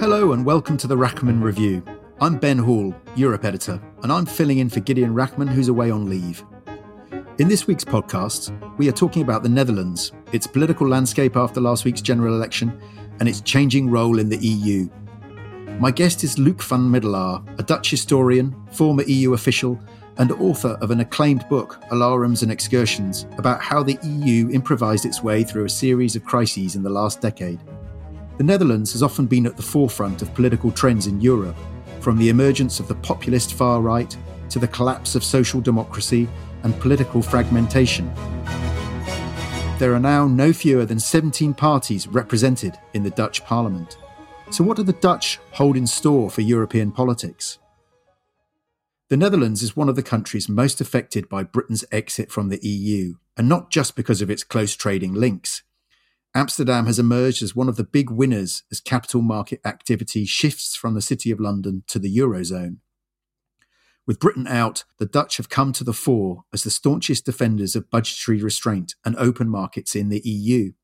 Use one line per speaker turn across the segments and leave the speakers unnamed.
Hello and welcome to the Rachman Review. I'm Ben Hall, Europe editor, and I'm filling in for Gideon Rachman, who's away on leave. In this week's podcast, we are talking about the Netherlands, its political landscape after last week's general election, and its changing role in the EU. My guest is Luuk van Middelaar, a Dutch historian, former EU official, and author of an acclaimed book, Alarums and Excursions, about how the EU improvised its way through a series of crises in the last decade. The Netherlands has often been at the forefront of political trends in Europe, from the emergence of the populist far right to the collapse of social democracy and political fragmentation. There are now no fewer than 17 parties represented in the Dutch parliament. So, what do the Dutch hold in store for European politics? The Netherlands is one of the countries most affected by Britain's exit from the EU, and not just because of its close trading links. Amsterdam has emerged as one of the big winners as capital market activity shifts from the City of London to the Eurozone. With Britain out, the Dutch have come to the fore as the staunchest defenders of budgetary restraint and open markets in the EU.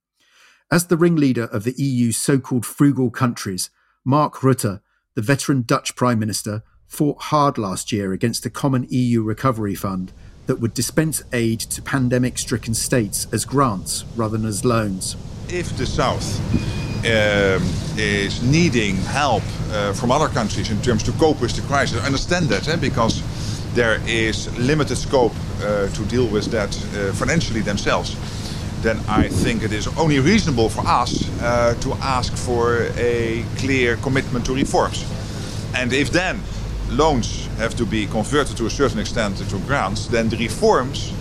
As the ringleader of the EU's so called frugal countries, Mark Rutte, the veteran Dutch Prime Minister, fought hard last year against a common EU recovery fund that would dispense aid to pandemic stricken states as grants rather than as loans
if the South um, is needing help uh, from other countries in terms to cope with the crisis, I understand that eh, because there is limited scope uh, to deal with that uh, financially themselves. Then I think it is only reasonable for us to ask for a clear commitment to reforms. And if then loans have to be converted to a certain extent to grants, then the reforms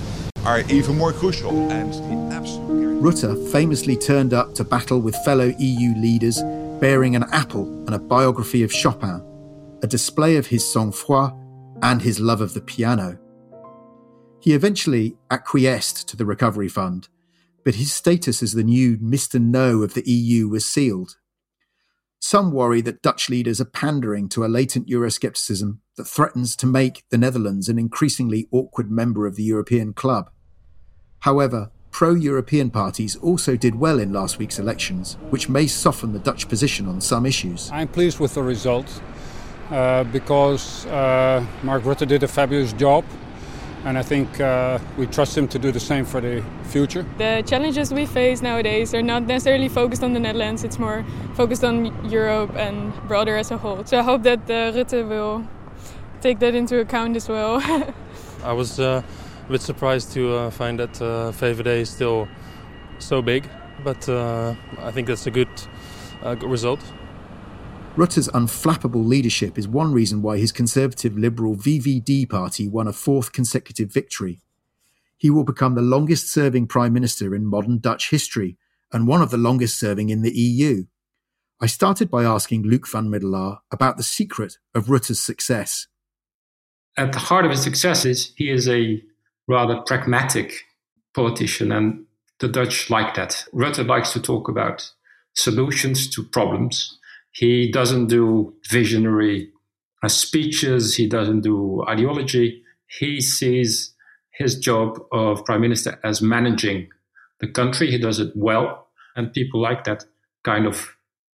are even more crucial. And the
absolute Rutte famously turned up to battle with fellow EU leaders bearing an apple and a biography of Chopin, a display of his sang-froid and his love of the piano. He eventually acquiesced to the recovery fund, but his status as the new Mr. No of the EU was sealed. Some worry that Dutch leaders are pandering to a latent Euroscepticism that threatens to make the Netherlands an increasingly awkward member of the European club. However, pro European parties also did well in last week's elections, which may soften the Dutch position on some issues.
I'm pleased with the result uh, because uh, Mark Rutte did a fabulous job. And I think uh, we trust him to do the same for the future.
The challenges we face nowadays are not necessarily focused on the Netherlands, it's more focused on Europe and broader as a whole. So I hope that uh, Rutte will take that into account as well.
I was uh, a bit surprised to uh, find that uh, VVD is still so big, but uh, I think that's a good, uh, good result.
Rutte's unflappable leadership is one reason why his conservative liberal VVD party won a fourth consecutive victory. He will become the longest serving prime minister in modern Dutch history and one of the longest serving in the EU. I started by asking Luuk van Middelaar about the secret of Rutte's success.
At the heart of his success is he is a rather pragmatic politician, and the Dutch like that. Rutte likes to talk about solutions to problems. He doesn't do visionary uh, speeches, he doesn't do ideology. He sees his job of prime minister as managing the country. He does it well, and people like that kind of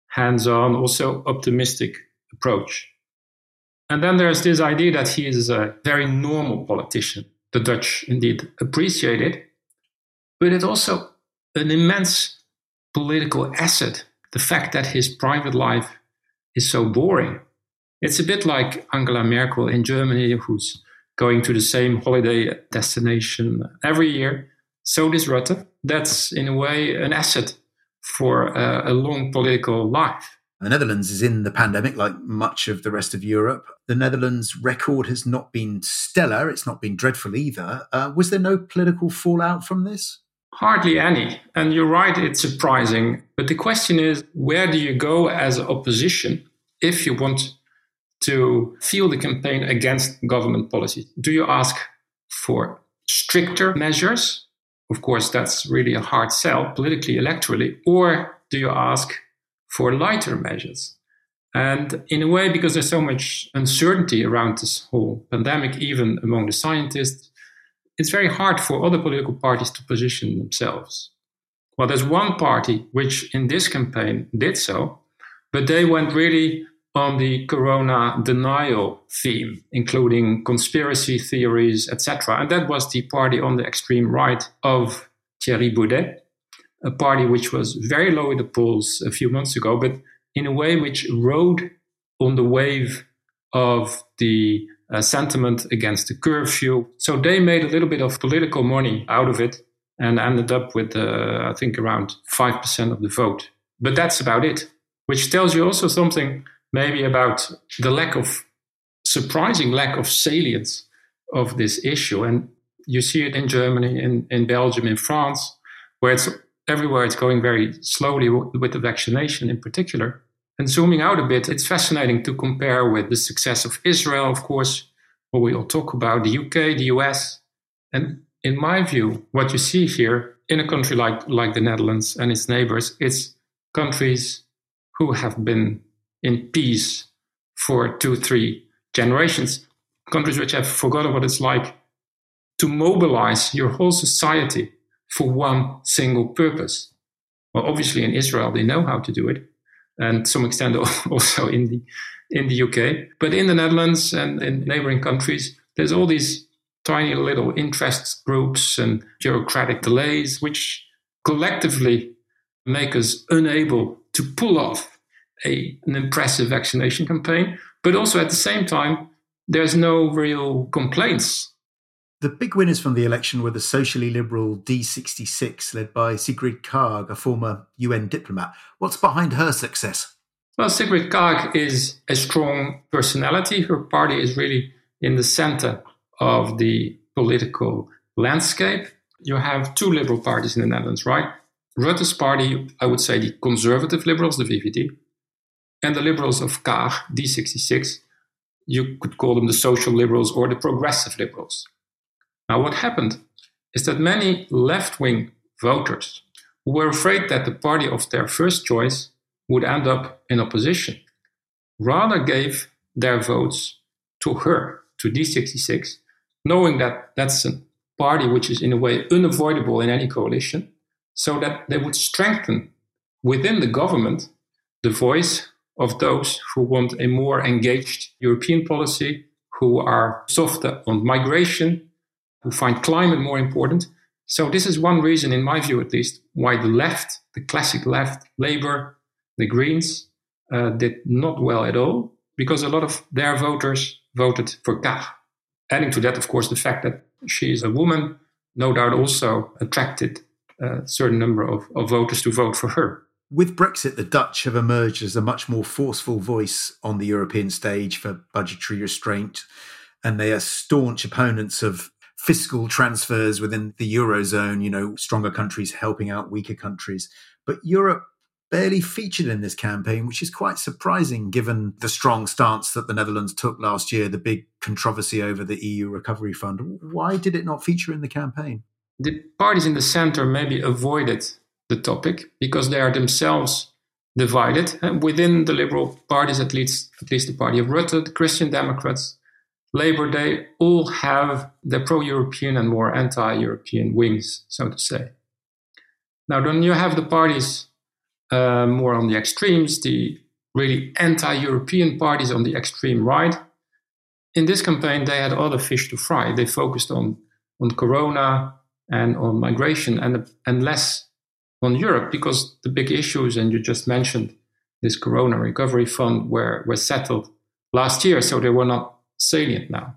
hands on, also optimistic approach. And then there's this idea that he is a very normal politician the Dutch indeed appreciate it, but it's also an immense political asset. The fact that his private life is so boring. It's a bit like Angela Merkel in Germany, who's going to the same holiday destination every year. So does Rutte. That's in a way an asset for a, a long political life.
The Netherlands is in the pandemic, like much of the rest of Europe. The Netherlands' record has not been stellar. It's not been dreadful either. Uh, was there no political fallout from this?
Hardly any. And you're right, it's surprising. But the question is where do you go as opposition if you want to field a campaign against government policy? Do you ask for stricter measures? Of course, that's really a hard sell politically, electorally. Or do you ask for lighter measures. And in a way, because there's so much uncertainty around this whole pandemic, even among the scientists, it's very hard for other political parties to position themselves. Well, there's one party which in this campaign did so. But they went really on the corona denial theme, including conspiracy theories, etc. And that was the party on the extreme right of Thierry Baudet, a party which was very low in the polls a few months ago, but in a way which rode on the wave of the uh, sentiment against the curfew. So they made a little bit of political money out of it and ended up with, uh, I think, around 5% of the vote. But that's about it, which tells you also something maybe about the lack of surprising lack of salience of this issue. And you see it in Germany, in, in Belgium, in France, where it's everywhere it's going very slowly with the vaccination in particular. And zooming out a bit, it's fascinating to compare with the success of Israel, of course, what we all talk about, the UK, the US. And in my view, what you see here in a country like, like the Netherlands and its neighbors, it's countries who have been in peace for two, three generations, countries which have forgotten what it's like to mobilize your whole society for one single purpose. Well, obviously in Israel, they know how to do it and to some extent also in the in the UK. But in the Netherlands and in neighboring countries, there's all these tiny little interest groups and bureaucratic delays, which collectively make us unable to pull off a, an impressive vaccination campaign. But also at the same time, there's no real complaints
the big winners from the election were the socially liberal D66, led by Sigrid Kaag, a former UN diplomat. What's behind her success?
Well, Sigrid Kaag is a strong personality. Her party is really in the center of the political landscape. You have two liberal parties in the Netherlands, right? Rutte's party, I would say the conservative liberals, the VVD, and the liberals of Kaag, D66. You could call them the social liberals or the progressive liberals. Now, what happened is that many left wing voters who were afraid that the party of their first choice would end up in opposition rather gave their votes to her, to D66, knowing that that's a party which is in a way unavoidable in any coalition, so that they would strengthen within the government the voice of those who want a more engaged European policy, who are softer on migration, who find climate more important. So this is one reason, in my view at least, why the left, the classic left, Labour, the Greens, uh, did not well at all, because a lot of their voters voted for Kaag. Adding to that, of course, the fact that she is a woman, no doubt also attracted a certain number of, of voters to vote for her.
With Brexit, the Dutch have emerged as a much more forceful voice on the European stage for budgetary restraint, and they are staunch opponents of fiscal transfers within the eurozone, you know, stronger countries helping out weaker countries. But Europe barely featured in this campaign, which is quite surprising given the strong stance that the Netherlands took last year, the big controversy over the EU Recovery Fund. Why did it not feature in the campaign?
The parties in the center maybe avoided the topic because they are themselves divided. And within the liberal parties, at least, at least the party of Rutte, the Christian Democrats, Labour, Day all have their pro European and more anti European wings, so to say. Now, then you have the parties uh, more on the extremes, the really anti European parties on the extreme right. In this campaign, they had other fish to fry. They focused on, on corona and on migration and, and less on Europe because the big issues, and you just mentioned this corona recovery fund, were, were settled last year, so they were not salient now.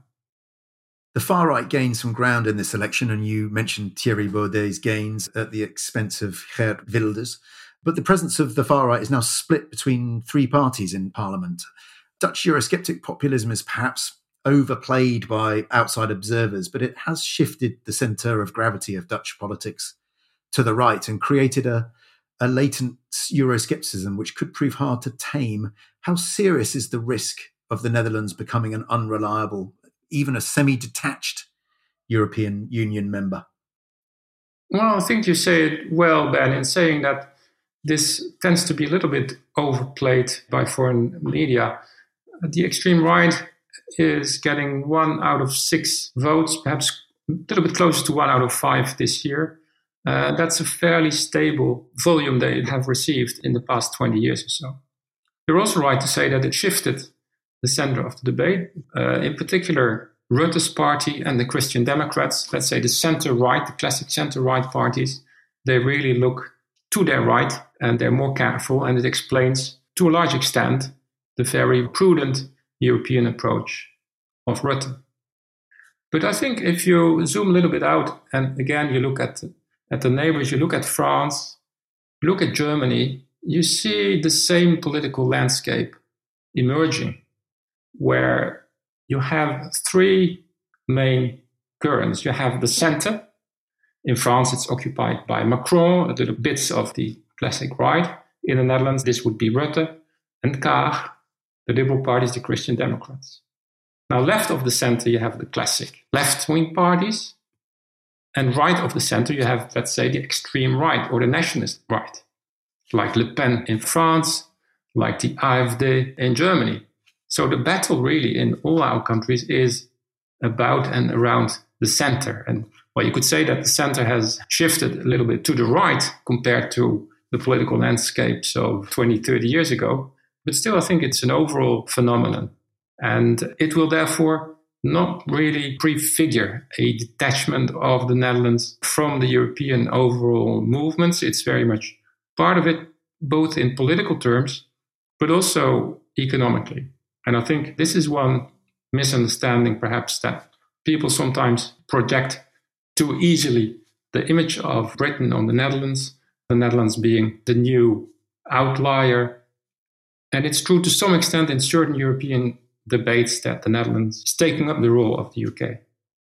The far right gained some ground in this election, and you mentioned Thierry Baudet's gains at the expense of Geert Wilders. But the presence of the far right is now split between three parties in parliament. Dutch Eurosceptic populism is perhaps overplayed by outside observers, but it has shifted the centre of gravity of Dutch politics to the right and created a, a latent Euroscepticism which could prove hard to tame. How serious is the risk of the Netherlands becoming an unreliable, even a semi detached European Union member?
Well, I think you say it well, Ben, in saying that this tends to be a little bit overplayed by foreign media. The extreme right is getting one out of six votes, perhaps a little bit closer to one out of five this year. Uh, that's a fairly stable volume they have received in the past 20 years or so. You're also right to say that it shifted the center of the debate. Uh, in particular, Rutte's party and the Christian Democrats, let's say the center right, the classic center right parties, they really look to their right and they're more careful. And it explains, to a large extent, the very prudent European approach of Rutte. But I think if you zoom a little bit out, and again, you look at, at the neighbors, you look at France, look at Germany, you see the same political landscape emerging where you have three main currents. You have the center. In France, it's occupied by Macron, a little bits of the classic right. In the Netherlands, this would be Rutte and Kaag, the Liberal parties, the Christian Democrats. Now, left of the center, you have the classic left wing parties. And right of the center, you have, let's say, the extreme right or the nationalist right, like Le Pen in France, like the AfD in Germany. So the battle really in all our countries is about and around the center. And well, you could say that the center has shifted a little bit to the right compared to the political landscapes of 20, 30 years ago. But still, I think it's an overall phenomenon. And it will therefore not really prefigure a detachment of the Netherlands from the European overall movements. It's very much part of it, both in political terms, but also economically. And I think this is one misunderstanding, perhaps, that people sometimes project too easily the image of Britain on the Netherlands, the Netherlands being the new outlier. And it's true to some extent in certain European debates that the Netherlands is taking up the role of the UK.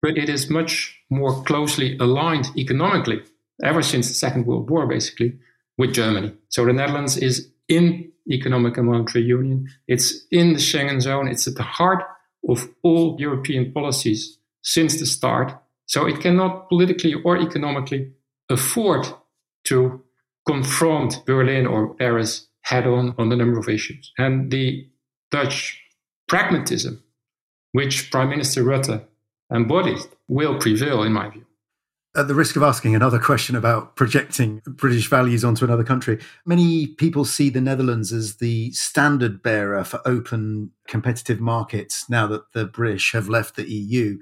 But it is much more closely aligned economically, ever since the Second World War, basically, with Germany. So the Netherlands is in economic and monetary union. It's in the Schengen zone. It's at the heart of all European policies since the start. So it cannot politically or economically afford to confront Berlin or Paris head on on the number of issues. And the Dutch pragmatism, which Prime Minister Rutte embodied, will prevail, in my view
at the risk of asking another question about projecting British values onto another country, many people see the Netherlands as the standard bearer for open competitive markets now that the British have left the EU.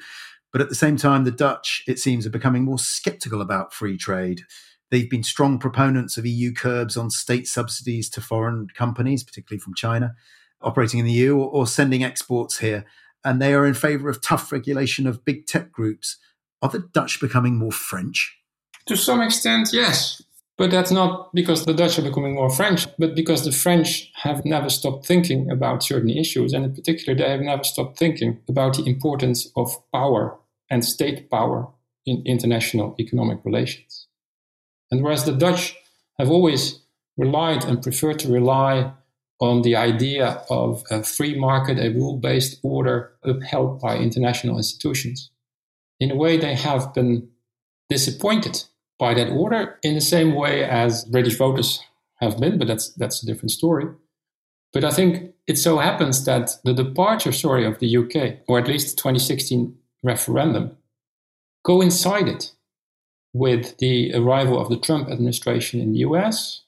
But at the same time, the Dutch, it seems, are becoming more skeptical about free trade. They've been strong proponents of EU curbs on state subsidies to foreign companies, particularly from China, operating in the EU or, or sending exports here. And they are in favor of tough regulation of big tech groups are the Dutch becoming more French?
To some extent, yes. But that's not because the Dutch are becoming more French, but because the French have never stopped thinking about certain issues. And in particular, they have never stopped thinking about the importance of power and state power in international economic relations. And whereas the Dutch have always relied and preferred to rely on the idea of a free market, a rule based order upheld by international institutions, in a way, they have been disappointed by that order in the same way as British voters have been, but that's, that's a different story. But I think it so happens that the departure story of the UK, or at least the 2016 referendum, coincided with the arrival of the Trump administration in the US,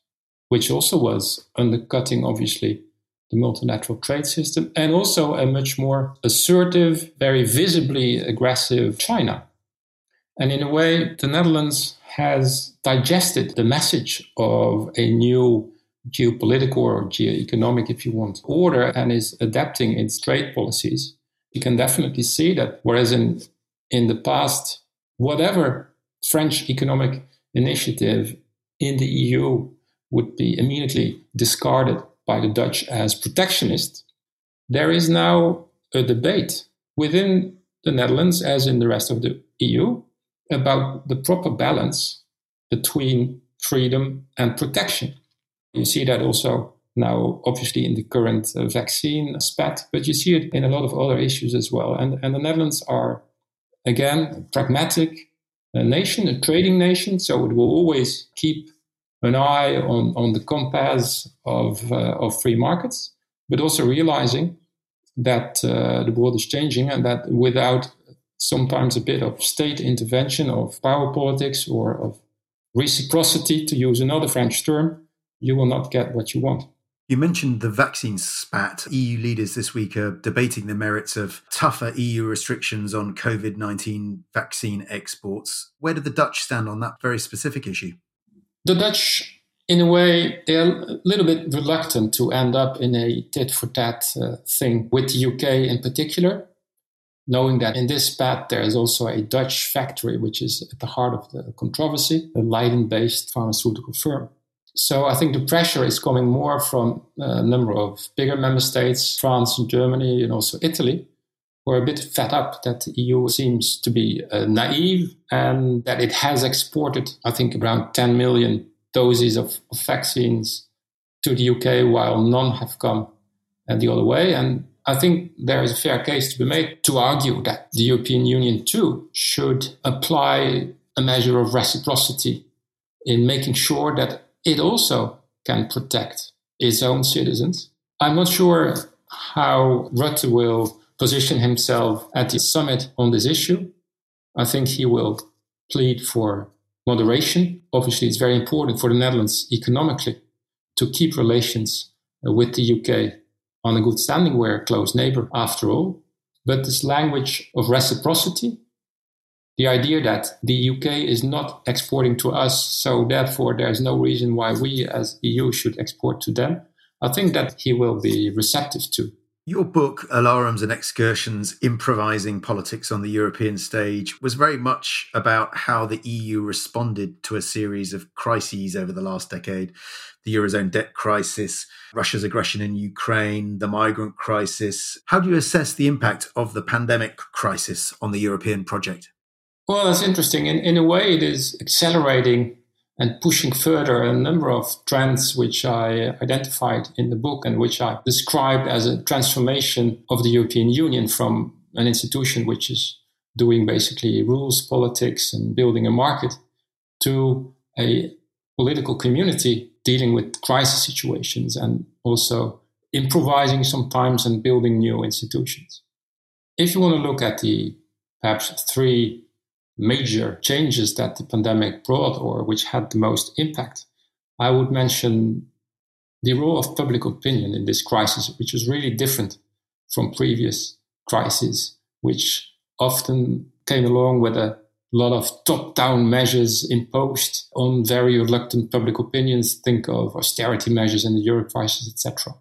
which also was undercutting, obviously, the multilateral trade system, and also a much more assertive, very visibly aggressive China. And in a way, the Netherlands has digested the message of a new geopolitical or geoeconomic, if you want, order and is adapting its trade policies. You can definitely see that, whereas in, in the past, whatever French economic initiative in the EU would be immediately discarded by the Dutch as protectionist, there is now a debate within the Netherlands, as in the rest of the EU, about the proper balance between freedom and protection. You see that also now, obviously, in the current uh, vaccine spat, but you see it in a lot of other issues as well. And, and the Netherlands are, again, a pragmatic a nation, a trading nation, so it will always keep an eye on, on the compass of, uh, of free markets, but also realizing that uh, the world is changing and that without sometimes a bit of state intervention, of power politics, or of reciprocity, to use another French term, you will not get what you want.
You mentioned the vaccine spat. EU leaders this week are debating the merits of tougher EU restrictions on COVID 19 vaccine exports. Where do the Dutch stand on that very specific issue?
The Dutch, in a way, they're a little bit reluctant to end up in a tit for tat uh, thing with the UK in particular, knowing that in this spat there is also a Dutch factory which is at the heart of the controversy, a Leiden based pharmaceutical firm. So I think the pressure is coming more from a number of bigger member states, France and Germany, and also Italy, who are a bit fed up that the EU seems to be uh, naive and that it has exported, I think, around 10 million doses of, of vaccines to the UK while none have come uh, the other way. And I think there is a fair case to be made to argue that the European Union too should apply a measure of reciprocity in making sure that it also can protect its own citizens. I'm not sure how Rutte will position himself at the summit on this issue. I think he will plead for moderation. Obviously, it's very important for the Netherlands economically to keep relations with the UK on a good standing. We're a close neighbor after all. But this language of reciprocity the idea that the UK is not exporting to us, so therefore there's no reason why we as EU should export to them. I think that he will be receptive to.
Your book, Alarums and Excursions Improvising Politics on the European Stage, was very much about how the EU responded to a series of crises over the last decade the Eurozone debt crisis, Russia's aggression in Ukraine, the migrant crisis. How do you assess the impact of the pandemic crisis on the European project?
Well, that's interesting. In, in a way, it is accelerating and pushing further a number of trends which I identified in the book and which I described as a transformation of the European Union from an institution which is doing basically rules, politics, and building a market to a political community dealing with crisis situations and also improvising sometimes and building new institutions. If you want to look at the perhaps three major changes that the pandemic brought or which had the most impact, I would mention the role of public opinion in this crisis, which was really different from previous crises, which often came along with a lot of top down measures imposed on very reluctant public opinions. Think of austerity measures in the euro crisis, etc.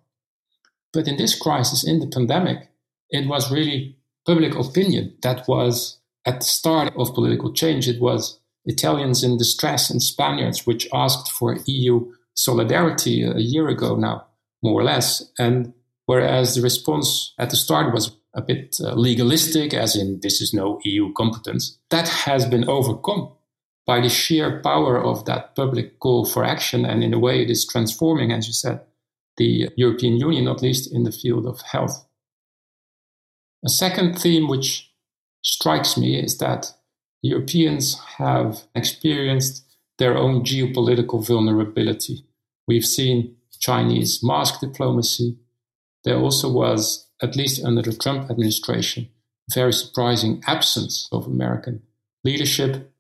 But in this crisis, in the pandemic, it was really public opinion that was at the start of political change, it was Italians in distress and Spaniards which asked for EU solidarity a year ago now, more or less. And whereas the response at the start was a bit uh, legalistic, as in this is no EU competence, that has been overcome by the sheer power of that public call for action. And in a way, it is transforming, as you said, the European Union, not least in the field of health. A second theme, which strikes me is that Europeans have experienced their own geopolitical vulnerability. We've seen Chinese mask diplomacy. There also was, at least under the Trump administration, a very surprising absence of American leadership.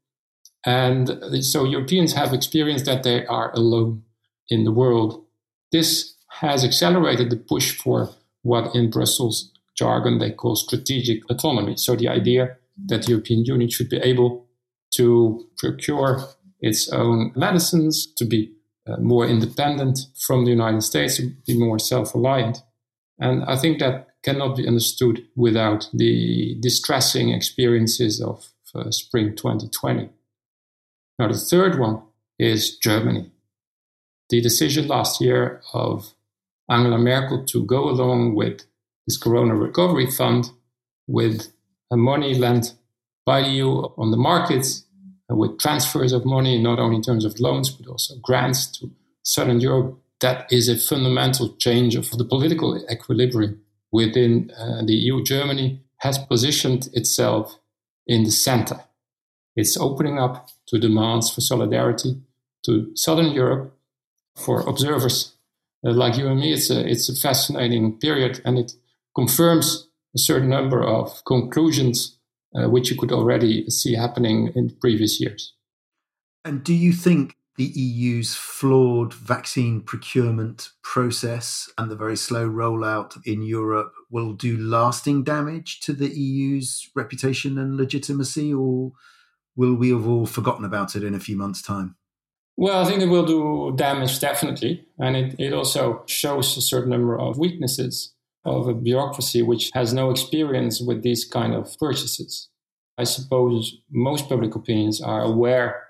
And so Europeans have experienced that they are alone in the world. This has accelerated the push for what in Brussels jargon they call strategic autonomy. So the idea that the European Union should be able to procure its own medicines, to be uh, more independent from the United States, to be more self reliant. And I think that cannot be understood without the distressing experiences of uh, spring 2020. Now, the third one is Germany. The decision last year of Angela Merkel to go along with this Corona Recovery Fund with money lent by on the markets uh, with transfers of money, not only in terms of loans, but also grants to Southern Europe. That is a fundamental change of the political equilibrium within uh, the EU. Germany has positioned itself in the center. It's opening up to demands for solidarity to Southern Europe. For observers uh, like you and me, it's a, it's a fascinating period and it confirms a certain number of conclusions uh, which you could already see happening in previous years.
And do you think the EU's flawed vaccine procurement process and the very slow rollout in Europe will do lasting damage to the EU's reputation and legitimacy, or will we have all forgotten about it in a few months' time?
Well, I think it will do damage, definitely. And it, it also shows a certain number of weaknesses of a bureaucracy which has no experience with these kind of purchases. I suppose most public opinions are aware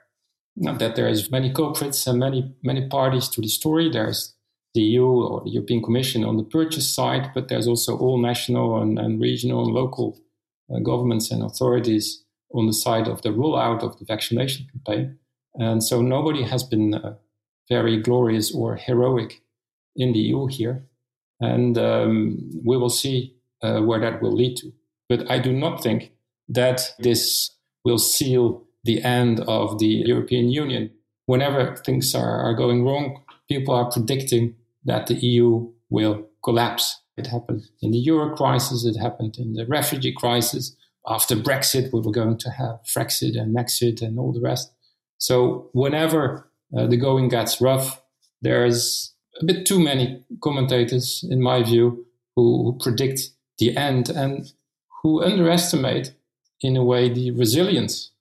that there is many culprits and many many parties to the story. There's the EU or the European Commission on the purchase side, but there's also all national and, and regional and local uh, governments and authorities on the side of the rollout of the vaccination campaign. And so nobody has been uh, very glorious or heroic in the EU here. And um, we will see uh, where that will lead to. But I do not think that this will seal the end of the European Union. Whenever things are, are going wrong, people are predicting that the EU will collapse. It happened in the euro crisis, it happened in the refugee crisis. After Brexit, we were going to have Frexit and Nexit and all the rest. So, whenever uh, the going gets rough, there's a bit too many commentators, in my view, who, who predict the end and who underestimate, in a way, the resilience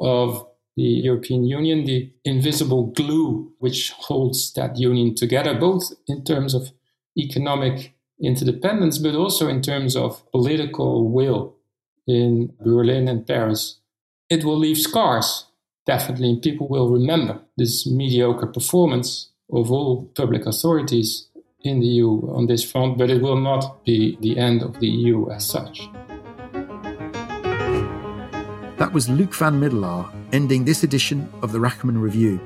of the European Union, the invisible glue which holds that union together, both in terms of economic interdependence, but also in terms of political will in Berlin and Paris. It will leave scars, definitely, and people will remember this mediocre performance of all public authorities in the EU on this front, but it will not be the end of the EU as such.
That was Luuk van Middelaar ending this edition of the Rachman Review.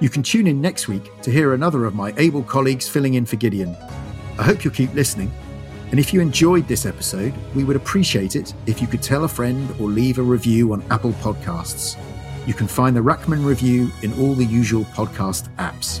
You can tune in next week to hear another of my able colleagues filling in for Gideon. I hope you'll keep listening. And if you enjoyed this episode, we would appreciate it if you could tell a friend or leave a review on Apple Podcasts. You can find the Rachman Review in all the usual podcast apps.